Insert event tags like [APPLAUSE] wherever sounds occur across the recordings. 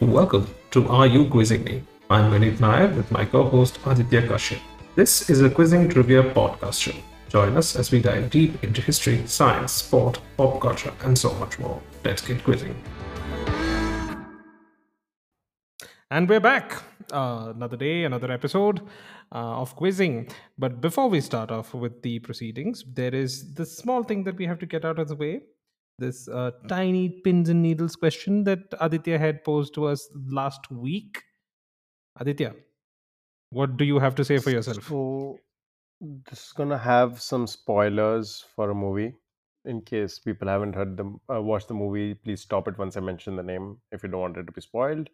Welcome to Are You Quizzing Me? I'm Vineet Nair with my co-host Aditya Kashyap. This is a quizzing trivia podcast show. Join us as we dive deep into history, science, sport, pop culture, and so much more. Let's get quizzing. And we're back. Uh, another day, another episode uh, of quizzing. But before we start off with the proceedings, there is this small thing that we have to get out of the way. This uh, tiny pins and needles question that Aditya had posed to us last week. Aditya, what do you have to say for yourself? So, this is gonna have some spoilers for a movie. In case people haven't heard them, uh, watched the movie, please stop it once I mention the name if you don't want it to be spoiled.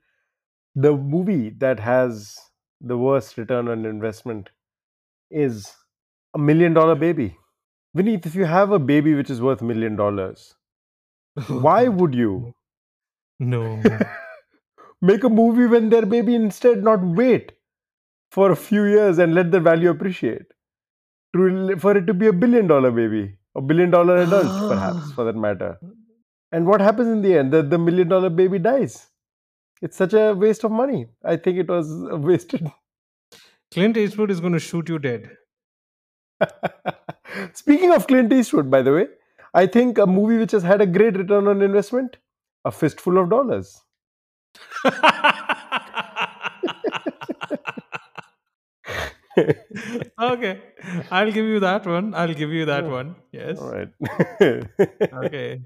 The movie that has the worst return on investment is a million dollar baby. Vineet, if you have a baby which is worth million dollars, why [LAUGHS] would you No. [LAUGHS] make a movie when their baby instead not wait for a few years and let the value appreciate? To, for it to be a billion dollar baby, a billion dollar adult, perhaps, [GASPS] for that matter. And what happens in the end? The, the million dollar baby dies. It's such a waste of money. I think it was [LAUGHS] wasted. Clint Eastwood is going to shoot you dead. Speaking of Clint Eastwood, by the way, I think a movie which has had a great return on investment, A Fistful of Dollars. okay, I'll give you that one. I'll give you that Yeah. one. Yes. All right. Okay.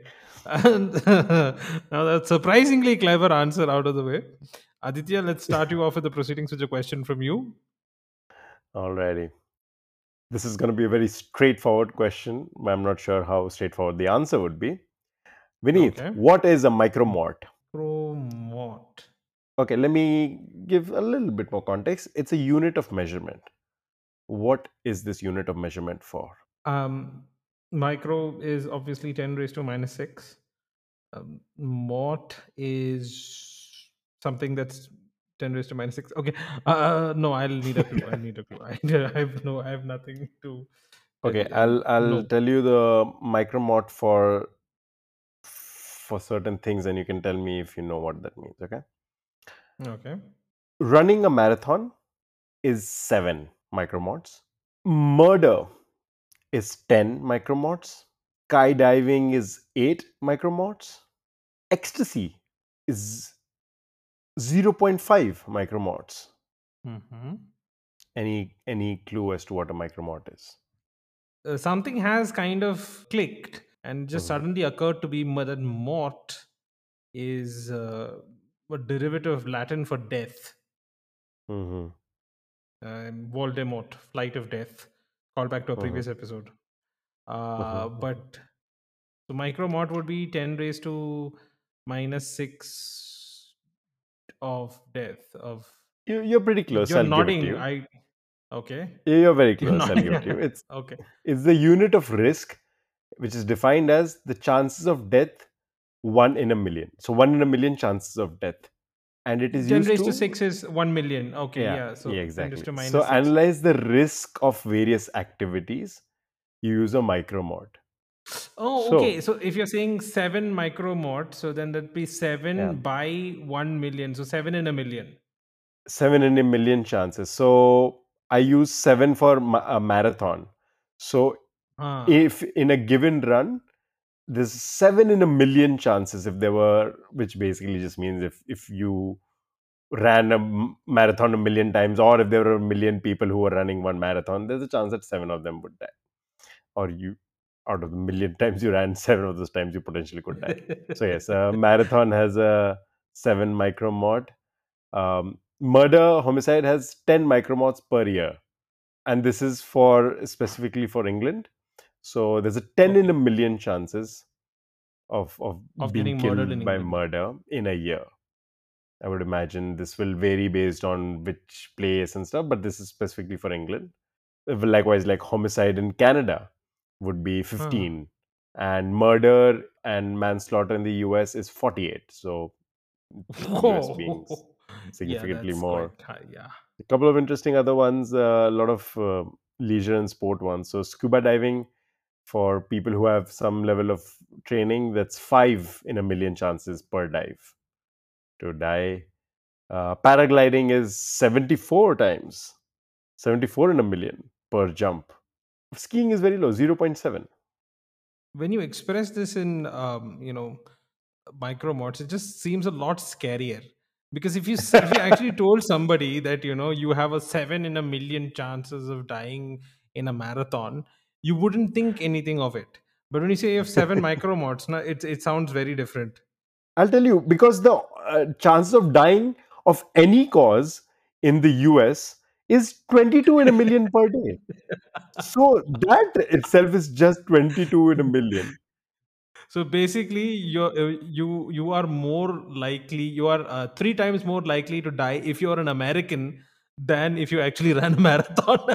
And [LAUGHS] now that's surprisingly clever answer out of the way. Aditya, let's start you off with the proceedings with a question from you. Alrighty. This is going to be a very straightforward question. I'm not sure how straightforward the answer would be. Vineet, Okay. what is a micromort? Promot. Okay, let me give a little bit more context. It's a unit of measurement. What is this unit of measurement for? Um, micro is obviously 10 raised to minus 6. Um, mort is something that's 10 raised to minus 6. Okay. Uh, no, I'll need a clue. [LAUGHS] I need a clue. I, have no, I have nothing to. Okay. I'll I'll No. tell you the micromort for for certain things, and you can tell me if you know what that means. Okay. Okay. Running a marathon is seven micromorts. Murder is 10 micromorts. Skydiving is 8 micromorts. Ecstasy is 0.5 micromorts. hmm Any any clue as to what a micromort is? Uh, something has kind of clicked and just Mhm. suddenly occurred to be that mort is uh, a derivative of Latin for death. hmm um, Voldemort, Flight of Death. Call back to a Mhm. previous episode. Uh, Mhm. But the micromort would be 10 raised to minus 6 of death. Of You, you're pretty close. You're I'll nodding. give it to you. I okay. You're very You're close. I'll give it to you. It's okay. it's the unit of risk, which is defined as the chances of death one in a million. So one in a million chances of death, and it is 10 used raised to to 6 is 1 million. Okay, yeah. yeah, so yeah exactly. So 6. analyze the risk of various activities. You use a micromort. Oh, So- okay. So if you're saying 7 micromort, so then that'd be 7 Yeah. by 1 million. So 7 in a million. Seven in a million chances. So I use seven for ma- a marathon. So Ah. if in a given run there's seven in a million chances if there were which basically just means if if you ran a m- marathon a million times or if there were a million people who were running one marathon there's a chance that seven of them would die or you out of the million times you ran [LAUGHS] seven of those times you potentially could die. So yes [LAUGHS] marathon has a seven micromort um, murder homicide has 10 micromorts per year. And this is for specifically for england. So there's a 10 in a million chances of of, Of being killed by murder in a year. I would imagine this will vary based on which place and stuff but this is specifically for england. Likewise like homicide in canada would be 15 and murder and manslaughter in the us is 48 so us [LAUGHS] being significantly that's more high, yeah. a couple of interesting other ones uh, a lot of uh, leisure and sport ones so scuba diving for people who have some level of training that's five in a million chances per dive to die Uh, paragliding is 74 times, 74 in a million per jump. Skiing is very low, 0.7. When you express this in, um, you know, micromorts it just seems a lot scarier. Because if you if you [LAUGHS] actually told somebody that you know you have a seven in a million chances of dying in a marathon, you wouldn't think anything of it. But when you say you have seven [LAUGHS] micromorts now it it sounds very different. I'll tell you because the uh, chances of dying of any cause in the US is 22 in a million per day. So that itself is just 22 in a million. So basically, you uh, you you are more likely you are uh, three times more likely to die if you are an American than if you actually [LAUGHS] ran a marathon. [LAUGHS]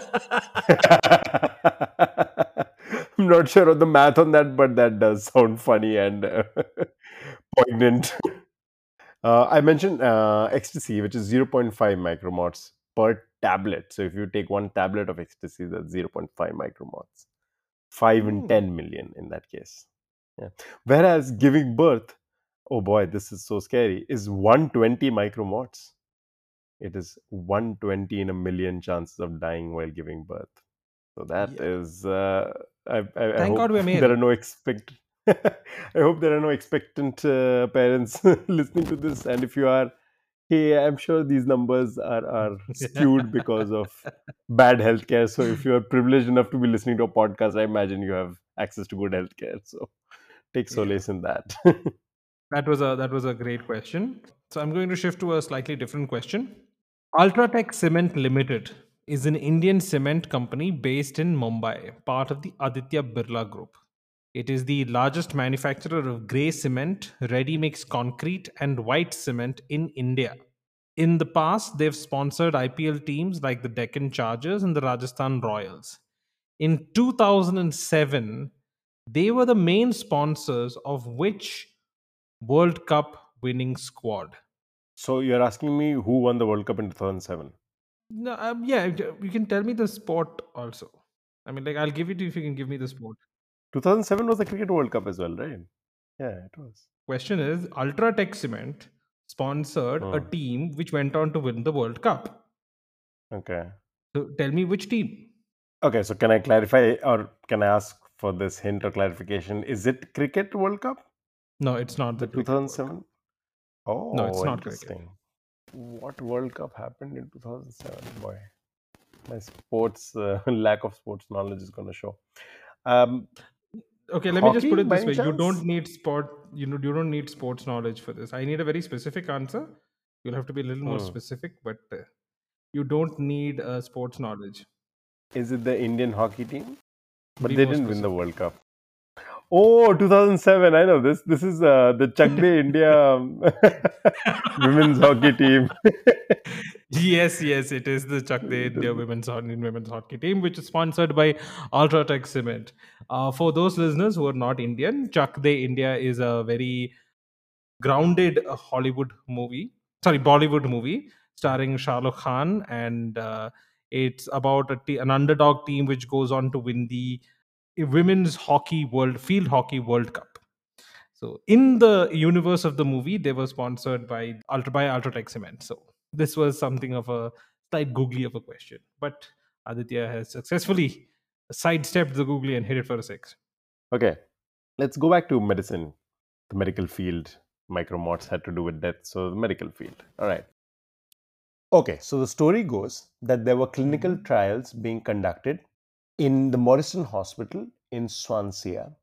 I'm not sure of the math on that, but that does sound funny and uh, [LAUGHS] poignant. Uh, I mentioned uh, ecstasy, which is 0.5 micromorts per tablet. So if you take one tablet of ecstasy, that's 0.5 micromorts. 5 in Hmm. 10 million in that case. Yeah. Whereas giving birth, oh boy, this is so scary, is 120 micromorts. It is 120 in a million chances of dying while giving birth. So that Yeah. is. Uh, I, I, I Thank hope God we're male. [LAUGHS] there are no expect. [LAUGHS] I hope there are no expectant uh, parents [LAUGHS] listening to this, and if you are, hey, I'm sure these numbers are are skewed [LAUGHS] because of bad healthcare. So if you are privileged enough to be listening to a podcast, I imagine you have access to good healthcare. So take Yeah. solace in that. That was a that was a great question. So I'm going to shift to a slightly different question. Ultratech Cement Limited is an Indian cement company based in Mumbai, part of the Aditya Birla Group. It is the largest manufacturer of grey cement, ready mix concrete, and white cement in India. In the past, they've sponsored IPL teams like the Deccan Chargers and the Rajasthan Royals. In 2007, they were the main sponsors of which World Cup winning squad? so you're asking me who won the World Cup in 2007? No, um, yeah, you can tell me the sport also. I mean, like, I'll give it to you if you can give me the sport. 2007 was the Cricket World Cup as well, right? Yeah, it was. Question is Ultra Tech Cement sponsored a Hmm. team which went on to win the World Cup. Okay. So tell me which team? Okay, so can I clarify or can I ask for this hint or clarification? Is it Cricket World Cup? No, it's not The the cricket World 2007? Oh, No, it's not cricket. What World Cup happened in 2007? Boy, my sports uh, [LAUGHS] lack of sports knowledge is going to show. Um, Okay, let me just put it this way: any you don't need sport. You know, you don't need sports knowledge for this. I need a very specific answer. You'll have to be a little more Hmm. specific, but uh, you don't need uh, sports knowledge. is it the Indian hockey team? But Be they didn't win the. World Cup. Oh, 2007. I know this. This is uh, the Chak De India um, [LAUGHS] women's hockey team. [LAUGHS] yes, yes, it is the Chak De India women's hockey, women's hockey team, which is sponsored by Ultratech Cement. Uh, for those listeners who are not Indian, Chak De India is a very grounded Hollywood movie, sorry, Bollywood movie starring Shah Rukh Khan, and uh, it's about te- an underdog team which goes on to win the women's hockey world field hockey World Cup. So in the universe of the movie, they were sponsored by Ultra by Ultratech Cement. So this was something of a slight googly of a question, but Aditya has successfully sidestepped the googly and hit it for a six. Okay, let's go back to medicine, the medical field. Micromorts had to do with death, so the medical field. All right. Okay, so the story goes that there were clinical Mhm. trials being conducted in the Morrison Hospital in Swansea.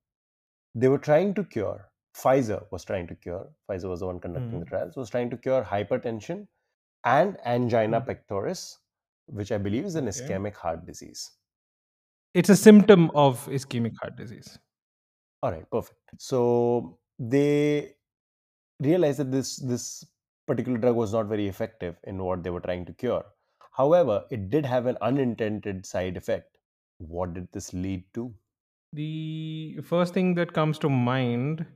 They were trying to cure, Pfizer was trying to cure, Pfizer was the one conducting the Mhm. trials, was trying to cure hypertension and angina Mhm. pectoris, which I believe is an ischemic heart disease. It's a symptom of ischemic heart disease. All right, perfect. So they realized that this this particular drug was not very effective in what they were trying to cure. However, it did have an unintended side effect. What did this lead to? The first thing that comes to mind,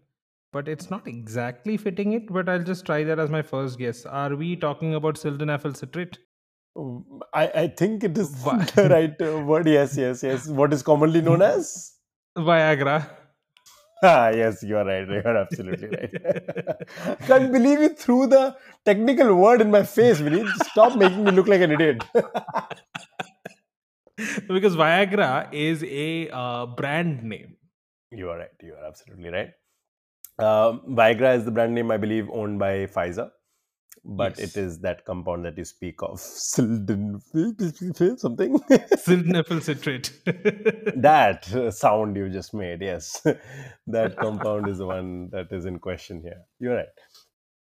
but it's not exactly fitting it, but I'll just try that as my first guess. Are we talking about sildenafil citrate? Um, I, I think it is Wha- [LAUGHS] the right uh, word. Yes, yes, yes. What is commonly known [LAUGHS] as? Viagra. [LAUGHS] Ah, yes, you are right. You are absolutely right. Can't believe you threw the technical word in my face, Vinny. Stop making me look like an idiot. because Viagra is a uh, brand name. you are right. You are absolutely right. Um, Viagra is the brand name, I believe, owned by Pfizer, but Yes. it is that compound that you speak of, [LAUGHS] sildenafil something. Sildenafil citrate. [LAUGHS] that uh, sound you just made, yes, [LAUGHS] that compound is the one that is in question here. You're right.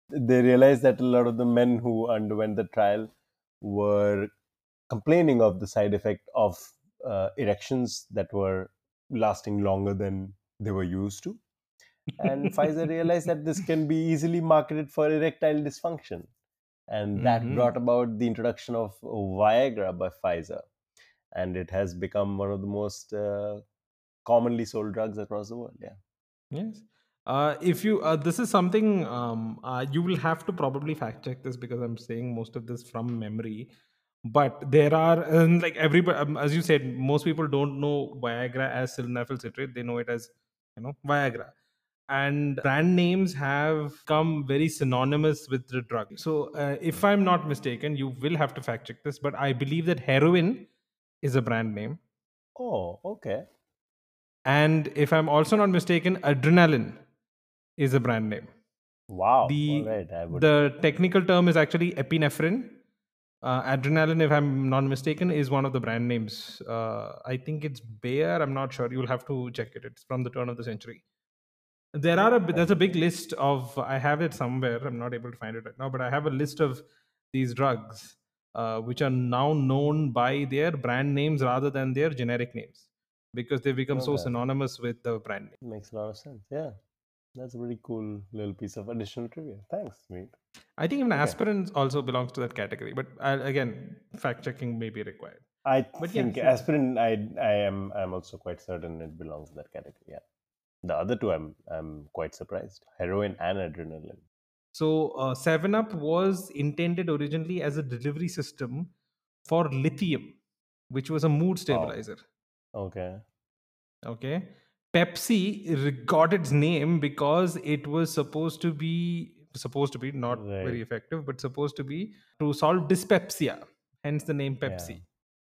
They realized that a lot of the men who underwent the trial were complaining of the side effect of uh, erections that were lasting longer than they were used to. And Pfizer [LAUGHS] realized that this can be easily marketed for erectile dysfunction. And that Mhm. brought about the introduction of Viagra by Pfizer. And it has become one of the most uh, commonly sold drugs across the world. Yeah. Yes. Uh, if you, uh, this is something um, uh, you will have to probably fact check this because I'm saying most of this from memory. But there are, um, like everybody, um, as you said, most people don't know Viagra as sildenafil citrate. They know it as, you know, Viagra. And brand names have come very synonymous with the drug. So, uh, if I'm not mistaken, you will have to fact check this. But I believe that heroin is a brand name. Oh, okay. And if I'm also not mistaken, adrenaline is a brand name. Wow. The- right. I would. The technical term is actually epinephrine. Uh, adrenaline, if I'm not mistaken, is one of the brand names. Uh, I think it's Bayer. I'm not sure. You'll have to check it. It's from the turn of the century. There are a there's a big list of I have it somewhere. I'm not able to find it right now, but I have a list of these drugs uh, which are now known by their brand names rather than their generic names because they've become so synonymous with the brand name. Makes a lot of sense. Yeah. That's a pretty cool little piece of additional trivia. Thanks, mate. I think even Okay. aspirin also belongs to that category, but I'll, again, fact checking may be required. I But think sure. aspirin. I I am I'm also quite certain it belongs to that category. Yeah. The other two, I'm I'm quite surprised. Heroin and adrenaline. So, uh, 7 Up was intended originally as a delivery system for lithium, which was a mood stabilizer. Okay. Okay. Pepsi got its name because it was supposed to be supposed to be not very effective, but supposed to be to solve dyspepsia. Hence the name Pepsi. Yeah.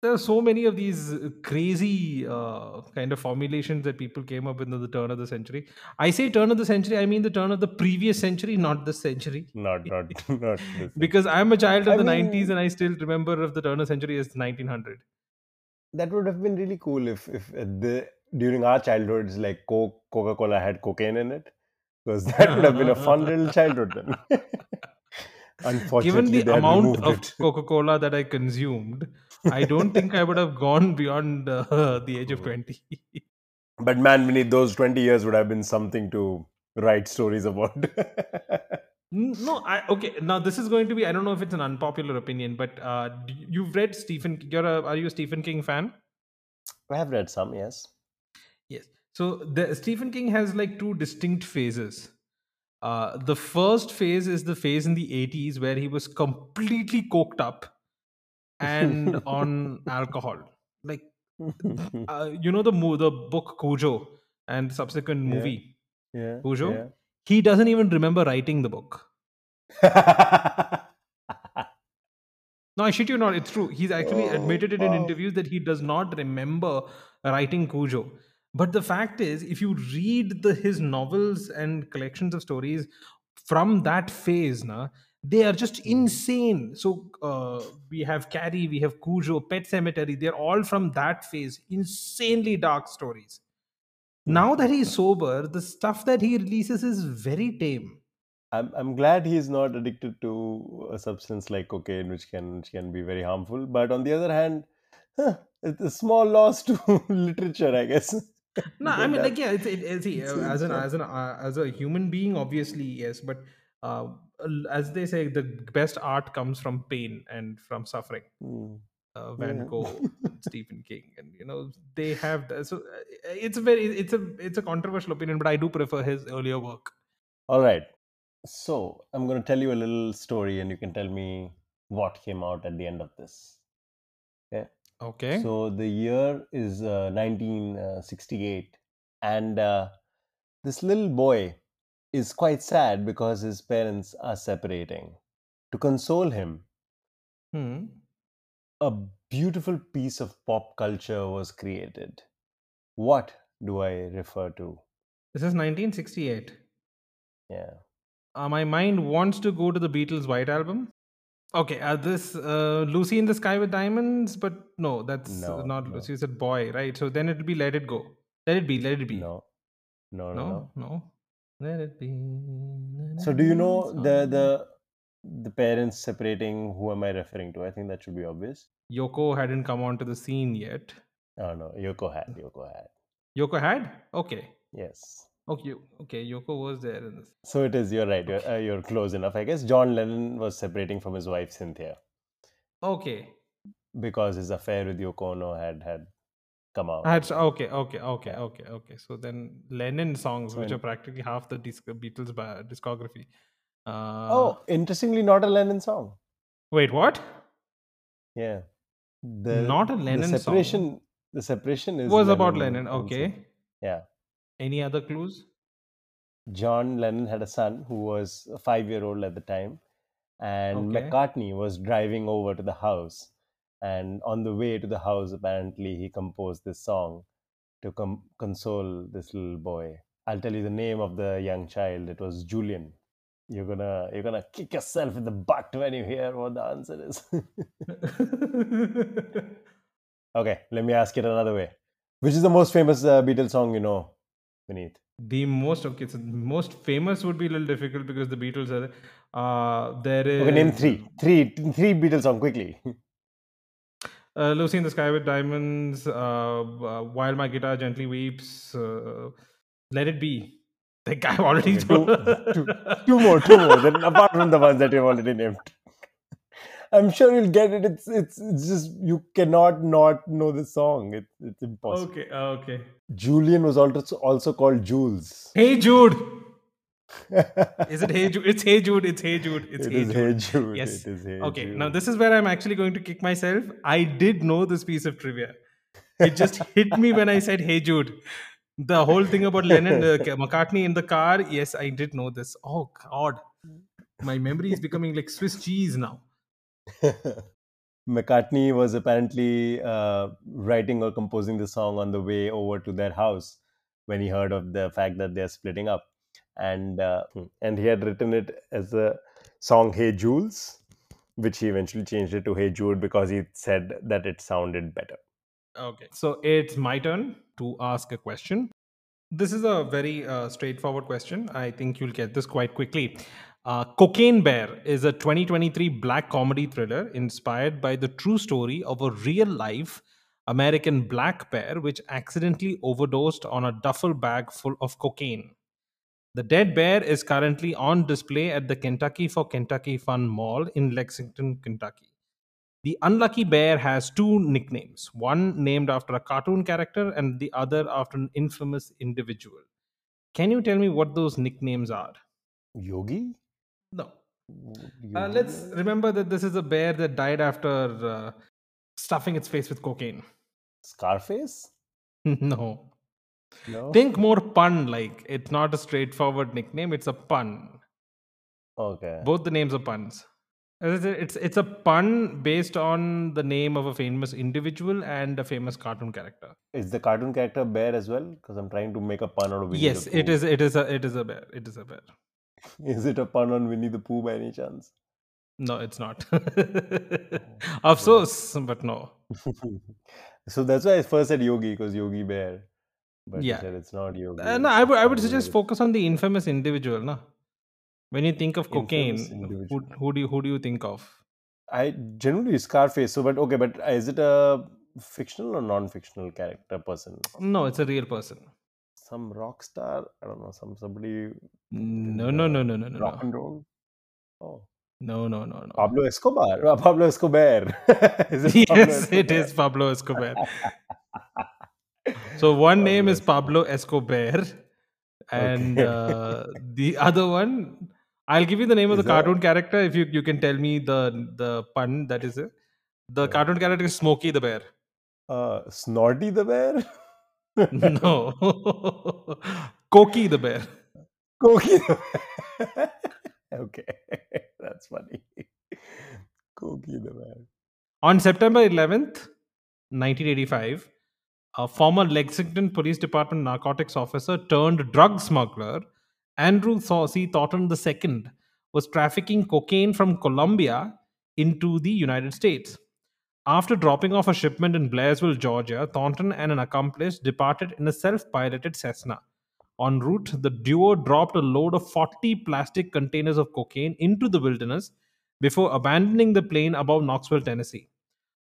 There are so many of these uh, crazy uh, kind of formulations that people came up with in the turn of the century. I say turn of the century, I mean the turn of the previous century, not this century. Not not [LAUGHS] not this. [LAUGHS] Because I'm a child of I the mean- 90s and I still remember of the turn of the century as 1900. that would have been really cool if if the during our childhoods like Coke Coca Cola had cocaine in it because that would have been a fun little childhood then. [LAUGHS] Unfortunately, Given the amount of. Coca Cola that I consumed, I don't think I would have gone beyond uh, the age of 20. But man, Vinny, those twenty years would have been something to write stories about. No, I okay. Now this is going to be. I don't know if it's an unpopular opinion, but uh, you've read Stephen. You're a, are you a Stephen King fan? I have read some, yes. Yes. So the Stephen King has like two distinct phases. Uh, the first phase is the phase in the 80s where he was completely coked up and [LAUGHS] on alcohol. Like [LAUGHS] uh, you know the mo- the book Cujo and subsequent Yeah. movie yeah. Cujo? he doesn't even remember writing the book. yeah. [LAUGHS] No, I shit you not. It's true. He's actually Oh, admitted it in interviews that he does not remember writing Cujo. But the fact is, if you read the his novels and collections of stories from that phase, na, they are just insane. So uh, we have Carrie, we have Cujo, Pet Sematary. They're all from that phase. Insanely dark stories. Now that he's sober, the stuff that he releases is very tame. I'm I'm glad he's not addicted to a substance like cocaine, which can which can be very harmful. But on the other hand, huh, it's a small loss to [LAUGHS] literature, I guess. No, [LAUGHS] I mean, like, yeah, it's, it, it's, It's- as an as an uh, as a human being, obviously, yes, but uh, as they say, the best art comes from pain and from suffering. Hmm. Uh, Van Yeah. Gogh, [LAUGHS] Stephen King, and you know they have the, so uh, it's a very it's a it's a controversial opinion, but I do prefer his earlier work. All right. So I'm going to tell you a little story, and you can tell me what came out at the end of this. Okay, Okay. So the year is uh, 1968, and uh, This little boy is quite sad because his parents are separating. To console him, Hmm. a beautiful piece of pop culture was created. What do I refer to? This is 1968. Yeah. Uh, my mind wants to go to the Beatles' White Album. Okay, uh, this uh, Lucy in the Sky with Diamonds, but no, that's No, not no. Lucy. It's a boy, right? So then it'll be Let It Go. Let it be. Let it be. No. No, no, no, no. Let it be. So do you know the the the parents separating who am I referring to? I think that should be obvious. Yoko hadn't come onto the scene yet. Oh no, Yoko had, Yoko had. Yoko had? Okay. Yes. Okay. Okay. Yoko was there in this. So it is. You're right. You're, uh, you're close enough. I guess John Lennon was separating from his wife Cynthia Okay. because his affair with Yoko Ono had had come out. That's okay. Okay. Okay. Yeah. Okay. Okay. So then Lennon songs, So which are practically half the disc- Beatles discography. Uh, oh, interestingly, not a Lennon song. Wait. What? Yeah. The, Not a Lennon the song. separation. The separation is was about Lennon Lennon. Okay. Cynthia. Yeah. Any other clues? John Lennon had a son who was a five year old at the time, and Okay. McCartney was driving over to the house. And on the way to the house, apparently, he composed this song to com- console this little boy. I'll tell you the name of the young child. It was Julian. You're gonna you're gonna kick yourself in the butt when you hear what the answer is. [LAUGHS] okay, let me ask it another way. Which is the most famous uh, Beatles song you know, Vineet? the most okay. So the most famous would be a little difficult because the Beatles are. there. Uh, there is Okay, name three. Three three Beatles song quickly. [LAUGHS] Uh, Lucy in the Sky with Diamonds, uh, uh, While My Guitar Gently Weeps, uh, Let It Be. Like [LAUGHS] I've already Okay, two- [LAUGHS] two- two more, two more. Then apart from the ones that you've already named, I'm sure you'll get it. It's it's, it's just you cannot not know the song. It, it's impossible. okay, okay. Julian was also also called Jules. Hey Jude. It Is it Hey Jude? It's Hey Jude. It's Hey Jude. It's Hey is Jude. Hey Jude. Yes. It is Hey Okay, Jude. now this is where I'm actually going to kick myself. I did know this piece of trivia. It just [LAUGHS] hit me when I said Hey Jude. The whole thing about Lennon, uh, [LAUGHS] McCartney in the car. Yes, I did know this. Oh God, my memory is becoming like Swiss cheese now. [LAUGHS] McCartney was apparently uh, writing or composing the song on the way over to their house when he heard of the fact that they're splitting up, and uh, and he had written it as a song "Hey Jules," which he eventually changed it to "Hey Jude" because he said that it sounded better. Okay, so it's my turn to ask a question. This is a very uh, straightforward question. I think you'll get this quite quickly. Uh, Cocaine Bear is a 2023 black comedy thriller inspired by the true story of a real life American black bear which accidentally overdosed on a duffel bag full of cocaine. The dead bear is currently on display at the Kentucky for Kentucky Fun Mall in Lexington, Kentucky. The unlucky bear has two nicknames, one named after a cartoon character and the other after an infamous individual. Can you tell me what those nicknames are? Yogi. No. Yogi Uh, let's remember that this is a bear that died after uh, stuffing its face with cocaine. Scarface. [LAUGHS] no. No. Think more pun like. It's not a straightforward nickname, it's a pun. Okay. Both the names are puns. It's it's a pun based on the name of a famous individual and a famous cartoon character. Is the cartoon character bear as well? Because I'm trying to make a pun out of Winnie yes, the it Pooh. is. It is a. It is a bear. It is a bear. [LAUGHS] Is it a pun on Winnie the Pooh by any chance? No, it's not. [LAUGHS] Oh, [LAUGHS] Afsos, but no. so that's why I first said Yogi because Yogi Bear. But Yeah. it's not Yogi. Uh, no, I would. I would suggest focus on the infamous individual. No, when you think of cocaine, who, who do you who do you think of? I generally Scarface. So, but okay, but is it a fictional or non-fictional character person? No, it's a real person. Some rock star? I don't know. Some somebody No, no, no, no, no, no, rock no, and roll. Oh, no, no, no, no. Pablo Escobar. Uh, [LAUGHS] Pablo Escobar. [LAUGHS] is it [LAUGHS] Yes, it Escobar? is Pablo Escobar. So one name Pablo is Pablo Escobar, and Okay. uh, the other one, I'll give you the name of Is the that- cartoon character if you you can tell me the the pun that is it. The cartoon character is Smokey the Bear. Uh, Snorty the bear. [LAUGHS] No, [LAUGHS] Cokey the bear. Cokey. [LAUGHS] okay, that's funny. Cokey the bear. On September 11th, 1985, a former Lexington Police Department narcotics officer turned drug smuggler, Andrew C. Thornton II, was trafficking cocaine from Colombia into the United States. After dropping off a shipment in Blairsville, Georgia, Thornton and an accomplice departed in a self piloted Cessna. En route, the duo dropped a load of 40 plastic containers of cocaine into the wilderness before abandoning the plane above Knoxville, Tennessee.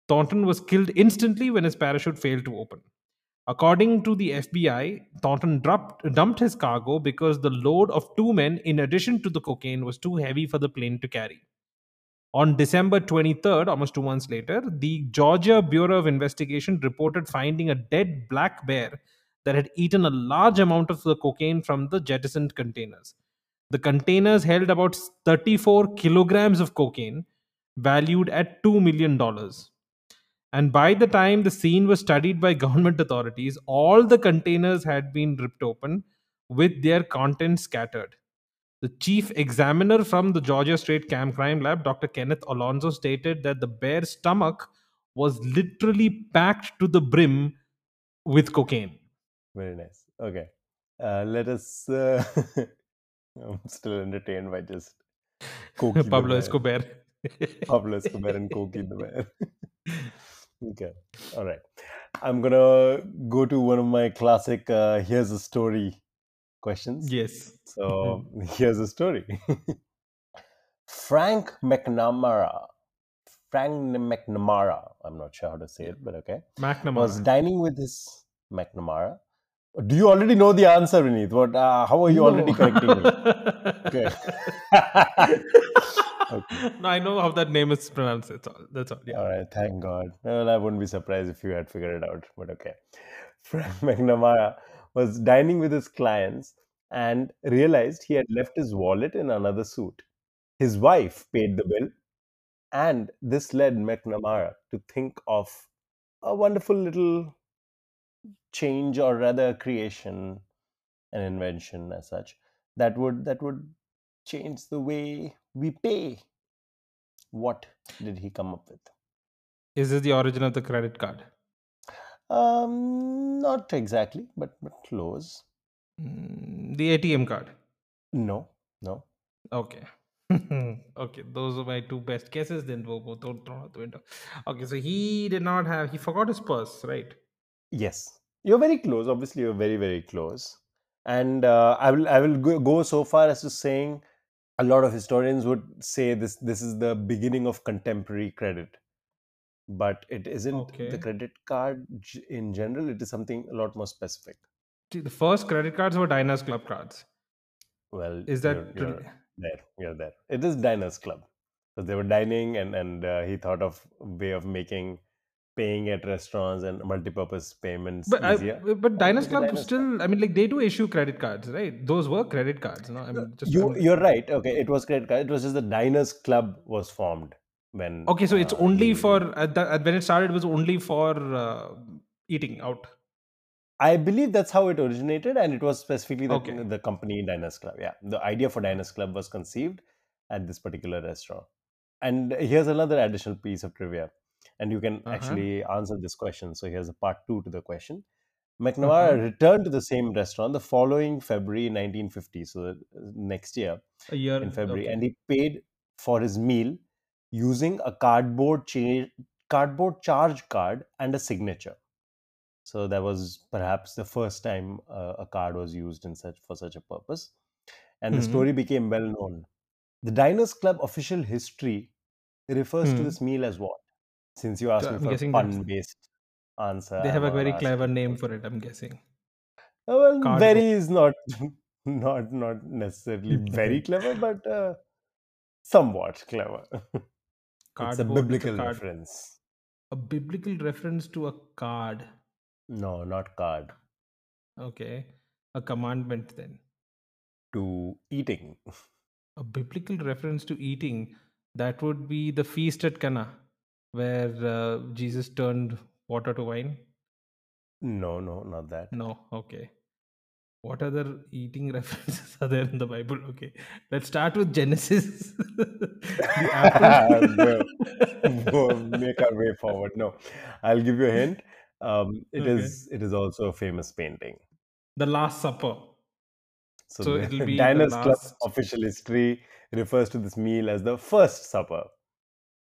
Thornton was killed instantly when his parachute failed to open. According to the FBI, Thornton dropped, dumped his cargo because the load of two men, in addition to the cocaine, was too heavy for the plane to carry. On December 23rd, almost two months later, the Georgia Bureau of Investigation reported finding a dead black bear that had eaten a large amount of the cocaine from the jettisoned containers. The containers held about 34 kilograms of cocaine, valued at $2 million. And by the time the scene was studied by [LAUGHS] government authorities, all the containers had been ripped open with their contents scattered. The chief examiner from the Georgia State Camp Crime Lab, Dr. Kenneth Alonso, stated that the bear's stomach was literally packed to the brim with cocaine. Very nice. Okay. Uh, let us. Uh, [LAUGHS] I'm still entertained by just [LAUGHS] Pablo. Escobar. Pablo Escobar and Cokey the bear. Okay. All right. I'm gonna go to one of my classic uh, here's a story questions. yes. So [LAUGHS] here's a story. Frank McNamara. Frank McNamara. I'm not sure how to say it, but okay. McNamara. Was dining with his McNamara. Do you already know the answer, Vineet? What? Uh, how are you already correcting me? [LAUGHS] Okay. [LAUGHS] okay. [LAUGHS] No, I know how that name is pronounced. That's all. That's all. Yeah. All right. Thank God. Well, I wouldn't be surprised if you had figured it out, but okay. [LAUGHS] Frank McNamara was dining with his clients and realized he had left his wallet in another suit. His wife paid the bill, and this led McNamara to think of a wonderful little change, or rather, creation, an invention as such that would that would change the way we pay. What did he come up with? Is this the origin of the credit card? Um, not exactly, but but close. Mm, the ATM card. No, no. Okay. [LAUGHS] okay, those are my two best guesses. Then we'll thrown thrown out the window. Okay, so he did not have. He forgot his purse, right? Yes, you're very close. Obviously, you're very very close. And uh, I will I will go, go so far as to saying a lot of historians would say this this is the beginning of contemporary credit, but it isn't Okay. the credit card in general. It is something a lot more specific. The first credit cards were Diners Club cards. Well, Is that you're, you're there? You're there. It is diners club. So they were dining, and and uh, he thought of a way of making paying at restaurants and multi-purpose payments But I, easier. but Diners Club Diners still. I mean, like they do issue credit cards, right? Those were credit cards, no? I mean, just You I'm- you're right. Okay, it was credit card. It was just the diners club was formed when. okay. So it's uh, only he- for at the, when it started. It was only for uh, eating out. I believe that's how it originated, and it was specifically the, Okay. the company Diners Club. Yeah, the idea for Diners Club was conceived at this particular restaurant. And here's another additional piece of trivia, and you can Uh-huh. actually answer this question. So here's a part two to the question. McNamara Uh-huh. returned to the same restaurant the following February 1950, so next year A year in February, okay. and he paid for his meal using a cardboard cha- cardboard charge card and a signature. So that was perhaps the first time uh, a card was used in such for such a purpose, and the Mhm. story became well known. The Diners Club official history refers to Hmm. this meal as what? Since you asked So me I'm for a pun-based answer, They have I'm a very clever name for it. I'm guessing. Uh, Well, very is not [LAUGHS] not not necessarily [LAUGHS] very clever, but uh, somewhat clever. [LAUGHS] it's a Cardboard with a biblical reference. A biblical reference to a card. No, not card. Okay. A commandment then. To eating. A biblical reference to eating. That would be the feast at Cana, where uh, Jesus turned water to wine. No, no, not that. No. Okay. What other eating [LAUGHS] references are there in the Bible? Okay, let's start with Genesis. [LAUGHS] go [LAUGHS] make our way forward. No, I'll give you a hint. Um, it Okay. is it is also a famous painting. the Last Supper. So, So the it'll be Diners Club official history refers to this meal as the first supper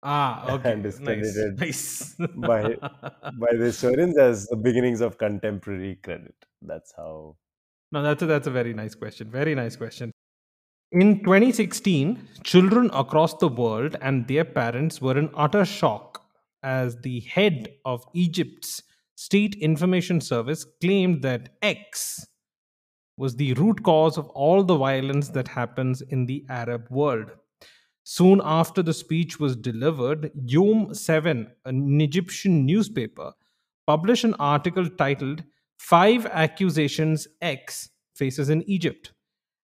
Ah, [LAUGHS] okay. And nice. Nice. [LAUGHS] by- by the historians as the beginnings of contemporary credit. That's how. No, that's a, that's a very nice question. Very nice question. In 2016, children across the world and their parents were in utter shock as the head of Egypt's State Information Service claimed that X was the root cause of all the violence that happens in the Arab world. Soon after the speech was delivered, Yom 7, an Egyptian newspaper, published an article titled Five Accusations X Faces in Egypt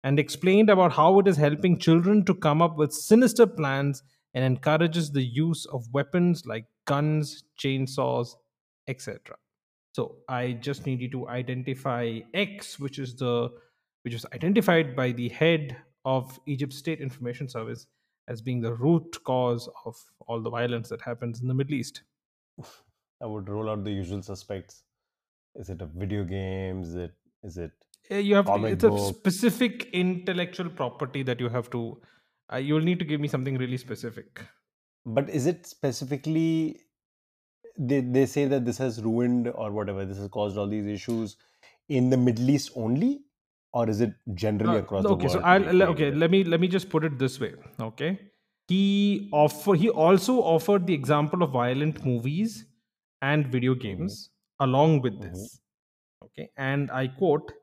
and explained about how it is helping children to come up with sinister plans and encourages the use of weapons like guns, chainsaws, etc. So I just need you to identify X, which is the which was identified by the head of Egypt State Information Service as being the root cause of all the violence that happens in the Middle East. I would roll out the usual suspects. Is it a video game? Is it is it Uh, You have to, it's a specific intellectual property that you have to. Uh, you'll need to give me something really specific. but is it specifically they they say that this has ruined or whatever this has caused all these issues in the Middle East only or is it generally Uh, across okay, the so world? I'll they le- okay. Let me let me just put it this way. Okay, he offer he also offered the example of violent movies and video games along with Mhm. this. Okay, and I quote: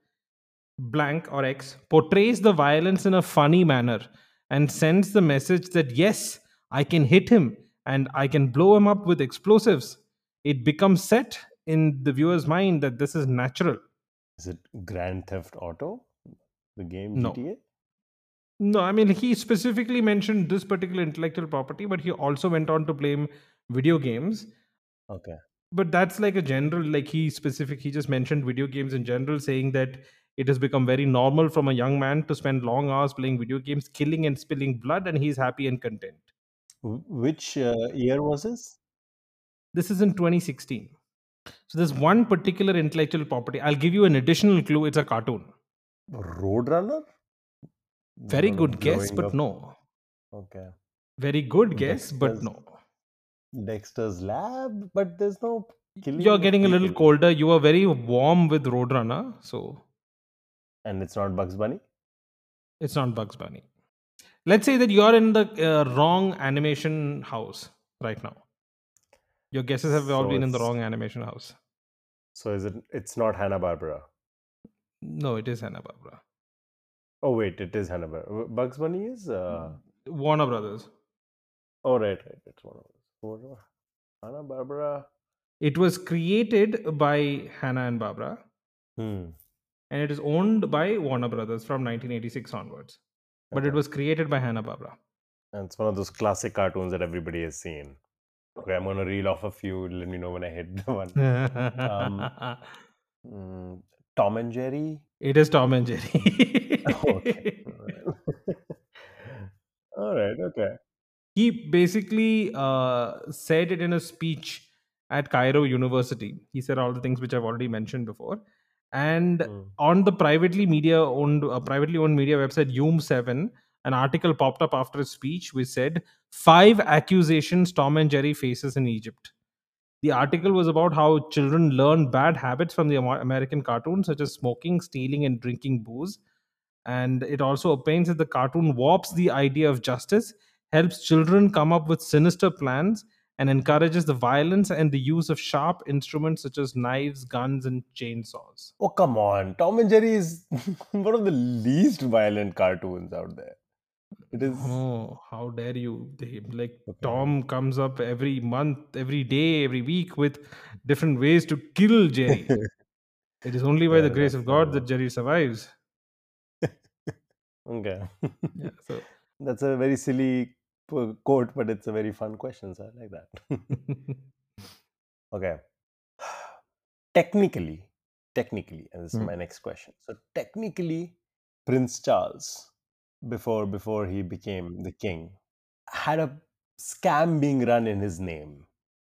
"Blank or X portrays the violence in a funny manner and sends the message that yes, I can hit him and I can blow him up with explosives. It becomes set in the viewer's mind that this is natural." Is it Grand Theft Auto, the game No. GTA? No, I mean, he specifically mentioned this particular intellectual property, but he also went on to blame video games. Okay. But that's like a general, like he specific, he just mentioned video games in general, saying that it has become very normal from a young man to spend long hours playing video games, killing and spilling blood, and he's happy and content. Which uh, year was this? This is in 2016. So there's one particular intellectual property. I'll give you an additional clue. It's a cartoon. Roadrunner? Very good guess, blowing but up- no. Okay. Very good guess, but no. Dexter's Lab, but there's no killing. You're getting a little colder. You are very warm with Roadrunner, so And it's not Bugs Bunny? it's not Bugs Bunny. Let's say that you're in the uh, wrong animation house right now. Your guesses have all So been in the wrong animation house. So is it? It's not Hanna Barbera. No, it is Hanna Barbera. Oh wait, it is Hanna Barbera. Bugs Bunny is. Uh, Warner Brothers. oh right, right. It's of those. Hanna Barbera. It was created by Hanna and Barbera, Hmm. and it is owned by Warner Brothers from 1986 onwards. But it was created by Hanna Barbera. And it's one of those classic cartoons that everybody has seen. Okay, I'm gonna reel off a few. Let me know when I hit the one. Mm, Tom and Jerry. it is Tom and Jerry. [LAUGHS] okay. All right. [LAUGHS] Okay. he basically uh, said it in a speech at Cairo University. He said all the things which I've already mentioned before. And Mm. on the privately media owned uh, privately owned media website Yum 7 an article popped up after his speech which said five accusations Tom and Jerry faces in Egypt. The article was about how children learn bad habits from the American cartoons such as smoking, stealing and drinking booze. And it also opines that the cartoon warps the idea of justice, helps children come up with sinister plans, and encourages the violence and the use of sharp instruments such as knives, guns, and chainsaws. Oh come on! Tom and Jerry is [LAUGHS] one of the least violent cartoons out there. It is. Oh, how dare you! They, like Okay. Tom comes up every month, every day, every week with different ways to kill Jerry. [LAUGHS] it is only by the grace of God that. Jerry survives. [LAUGHS] Okay. Yeah, [LAUGHS] so That's a very silly quote, but it's a very fun question. So I like that. okay. [SIGHS] Technically, technically, and this is Hmm. my next question. So technically, Prince Charles, before before he became the king, had a scam being run in his name.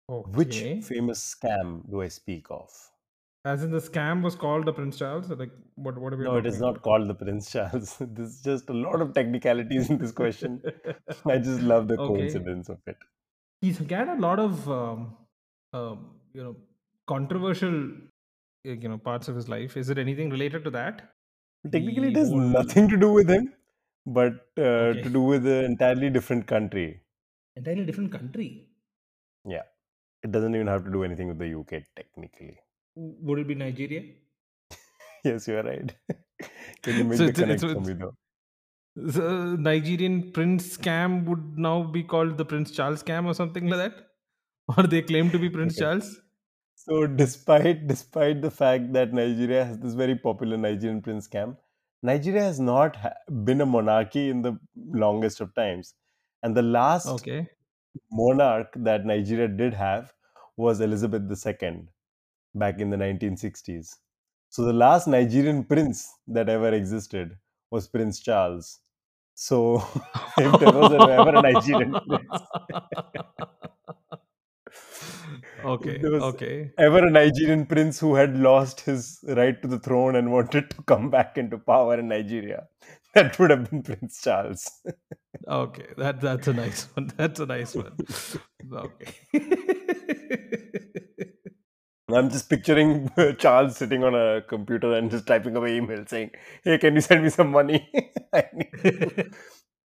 Which famous scam do I speak of? As in the scam was called the Prince Charles? Like what what are we No, it is talking not called the Prince Charles. [LAUGHS] There's just a lot of technicalities in this question. [LAUGHS] I just love the okay. coincidence of it. He's had a lot of um, um, you know controversial uh, you know parts of his life. Is it anything related to that? Technically, it has nothing to do with him, but uh, Okay. to do with an entirely different country. entirely different country. Yeah. It doesn't even have to do anything with the UK, technically. Would it be Nigeria? [LAUGHS] Yes, you're right. [LAUGHS] Can you make So the it's a- connect it's a- for me, though? The Nigerian prince scam would now be called the Prince Charles scam or something like that, [LAUGHS] or they claim to be Prince Okay. Charles. So, despite despite the fact that Nigeria has this very popular Nigerian prince scam, Nigeria has not ha- been a monarchy in the longest of times, and the last Okay. monarch that Nigeria did have was Elizabeth II back in the 1960s. So the last Nigerian prince that ever existed was Prince Charles. So [LAUGHS] if there was ever a Nigerian [LAUGHS] prince, [LAUGHS] okay. there was Okay. ever a Nigerian prince who had lost his right to the throne and wanted to come back into power in Nigeria, [LAUGHS] that would have been Prince Charles. Okay. That that's a nice one. That's a nice one. Okay. [LAUGHS] I'm just picturing [LAUGHS] Charles sitting on a computer and just typing away email saying, "Hey, can you send me some money?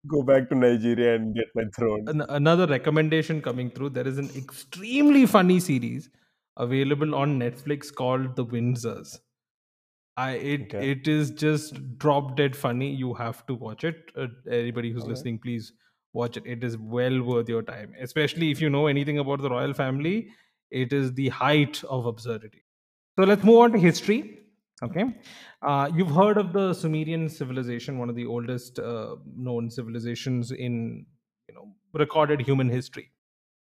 I need to go back to Nigeria and get my throne." An- another recommendation coming through. There is an extremely funny series available on netflix called the windsors. I it Okay. it is just drop dead funny. You have to watch it. Uh, anybody who's listening please watch it. It is well worth your time especially if you know anything about the royal family. It is the height of absurdity. So let's move on to history okay uh, you've heard of the sumerian civilization one of the oldest uh, known civilizations in you know recorded human history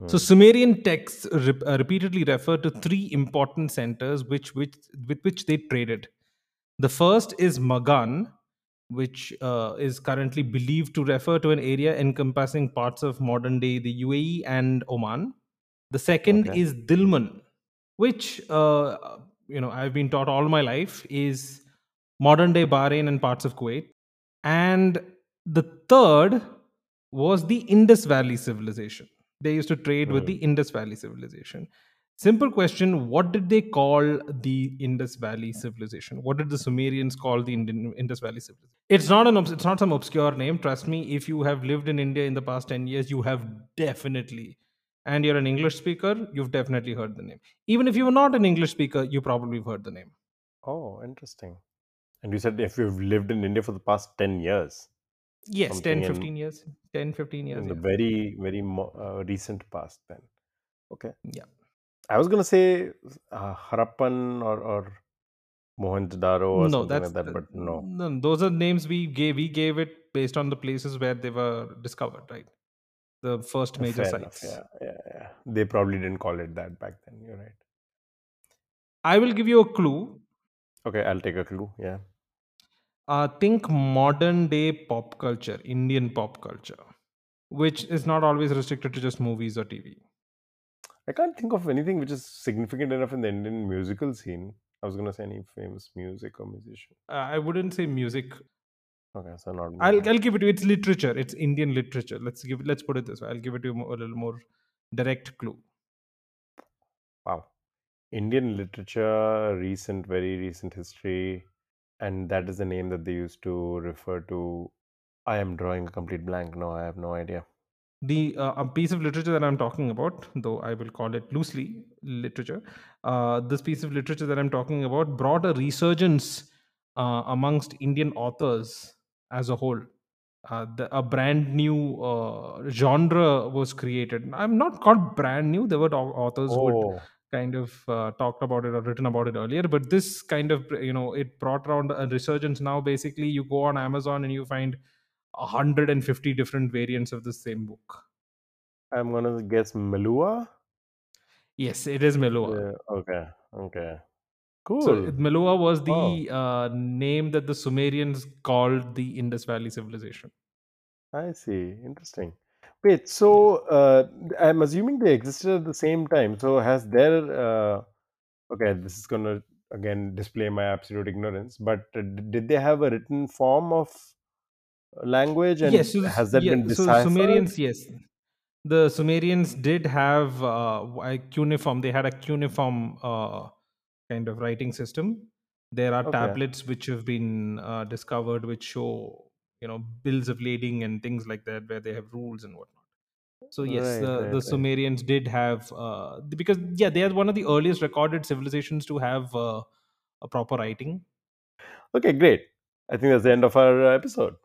so Hmm. Sumerian texts re- uh, repeatedly refer to three important centers which, which with which they traded. The first is Magan, which uh, is currently believed to refer to an area encompassing parts of modern day the UAE and Oman. The second Okay. is Dilmun, which uh, you know I've been taught all my life is modern day Bahrain and parts of Kuwait. And the third was the Indus Valley civilization. They used to trade with Hmm. the Indus Valley civilization. Simple question What did they call the Indus Valley civilization? What did the Sumerians call the Indian, Indus Valley civilization? It's not an it's not some obscure name. Trust me, if you have lived in India in the past 10 years, you have definitely and you're an English speaker, you've definitely heard the name. Even if you're not an English speaker, you probably have heard the name. Oh, interesting. And you said if you've lived in India for the past 10 years, Yes, Something 10, in- 15 years. 10, 15 years. in the yeah. very, very mo- uh, recent past, then. Okay. Yeah. I was going to say uh, Harappan or, or Mohenjo-daro or no, something like that, but no. no. Those are names we gave. We gave it based on the places where they were discovered, right? The first major Fair enough. sites. Yeah, yeah, yeah. They probably didn't call it that back then. You're right. I will give you a clue. Okay, I'll take a clue. Yeah. Uh, think modern day pop culture, Indian pop culture, which is not always restricted to just movies or TV. I can't think of anything which is significant enough in the Indian musical scene. I was going to say any famous music or musician. Uh, I wouldn't say music. Okay, so not. I'll. I'll give it to you. It's literature. It's Indian literature. Let's give. Let's put it this way. I'll give it to you a little more direct clue. Wow. Indian literature, recent, very recent history, and that is the name that they used to refer to. I am drawing a complete blank. No, I have no idea. the uh, a piece of literature that i'm talking about though i will call it loosely literature uh, this piece of literature that i'm talking about brought a resurgence uh, amongst indian authors as a whole. Uh, the, a brand new uh, genre was created. I'm not called brand new there were au- authors who had Oh, kind of uh, talked about it or written about it earlier but this kind of you know it brought around a resurgence. Now basically you go on amazon and you find 150 different variants of the same book. I'm gonna guess Meluha. yes it is meluha. Yeah, okay, okay. Cool. So Meluha was the Wow. uh, name that the Sumerians called the Indus Valley civilization. I see. Interesting. Wait, so uh, I'm assuming they existed at the same time. So has their uh, okay, this is gonna again display my absolute ignorance, but uh, did they have a written form of language, Yes, and so, has that yeah, been so? Sumerians, yes, the Sumerians did have uh, a cuneiform. They had a cuneiform uh, kind of writing system. There are Okay. tablets which have been uh, discovered which show, you know, bills of lading and things like that, where they have rules and whatnot. So yes, Right, the, right, the right. Sumerians did have uh, because yeah, they are one of the earliest recorded civilizations to have uh, a proper writing. Okay, great. I think that's the end of our uh, episode.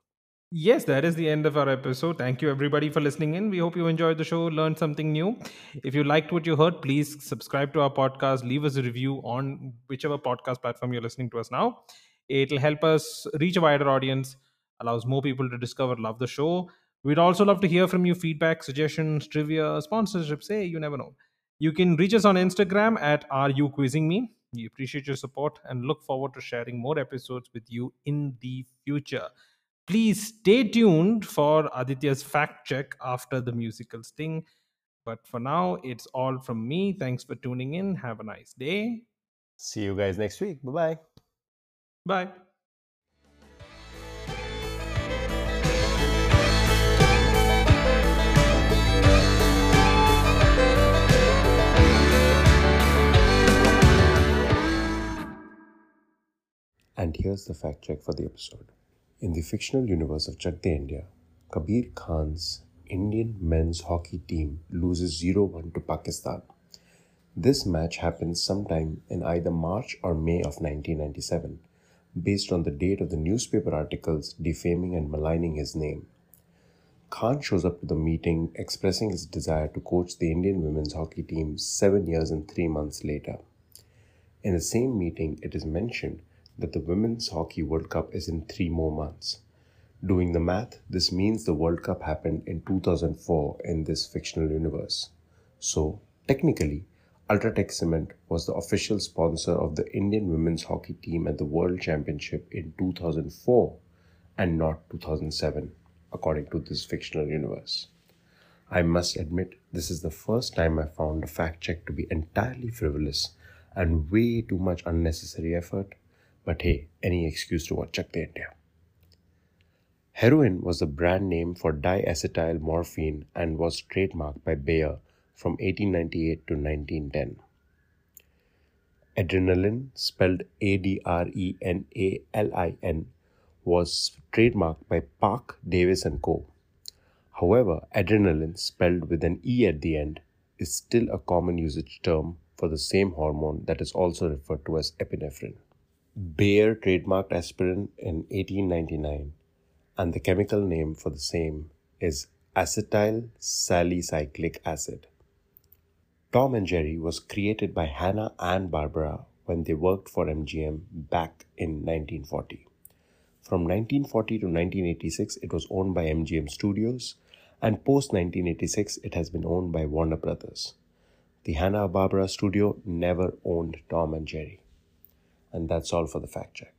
Yes, that is the end of our episode. Thank you, everybody, for listening in. We hope you enjoyed the show, learned something new. If you liked what you heard, please subscribe to our podcast, leave us a review on whichever podcast platform you're listening to us now. It'll help us reach a wider audience, allows more people to discover, love the show. We'd also love to hear from you feedback, suggestions, trivia, sponsorships. Hey, you never know. You can reach us on Instagram at Are You Quizzing Me? We appreciate your support and look forward to sharing more episodes with you in the future. Please stay tuned for Aditya's fact check after the musical sting. But for now, it's all from me. Thanks for tuning in. Have a nice day. See you guys next week. Bye bye. Bye. And here's the fact check for the episode. In the fictional universe of Chak De India, Kabir Khan's Indian men's hockey team loses 0 1 to Pakistan. This match happens sometime in either March or May of 1997, based on the date of the newspaper articles defaming and maligning his name. Khan shows up to the meeting expressing his desire to coach the Indian women's hockey team seven years and three months later. In the same meeting, it is mentioned that the Women's Hockey World Cup is in three more months. Doing the math, this means the World Cup happened in 2004 in this fictional universe. So, technically, Ultratech Cement was the official sponsor of the Indian women's hockey team at the World Championship in 2004 and not 2007, according to this fictional universe. I must admit, this is the first time I found a fact check to be entirely frivolous and way too much unnecessary effort. But hey, any excuse to watch Chak De India. Heroin was the brand name for diacetyl morphine and was trademarked by Bayer from 1898 to 1910. Adrenaline, spelled A D R E N A L I N, was trademarked by Parke, Davis and Co. However, adrenaline, spelled with an E at the end, is still a common usage term for the same hormone that is also referred to as epinephrine. Bayer trademarked aspirin in 1899, and the chemical name for the same is acetyl salicylic acid. Tom and Jerry was created by Hanna and Barbera when they worked for MGM back in 1940. From 1940 to 1986, it was owned by MGM Studios, and post 1986, it has been owned by Warner Brothers. The Hanna Barbera studio never owned Tom and Jerry. And that's all for the fact check.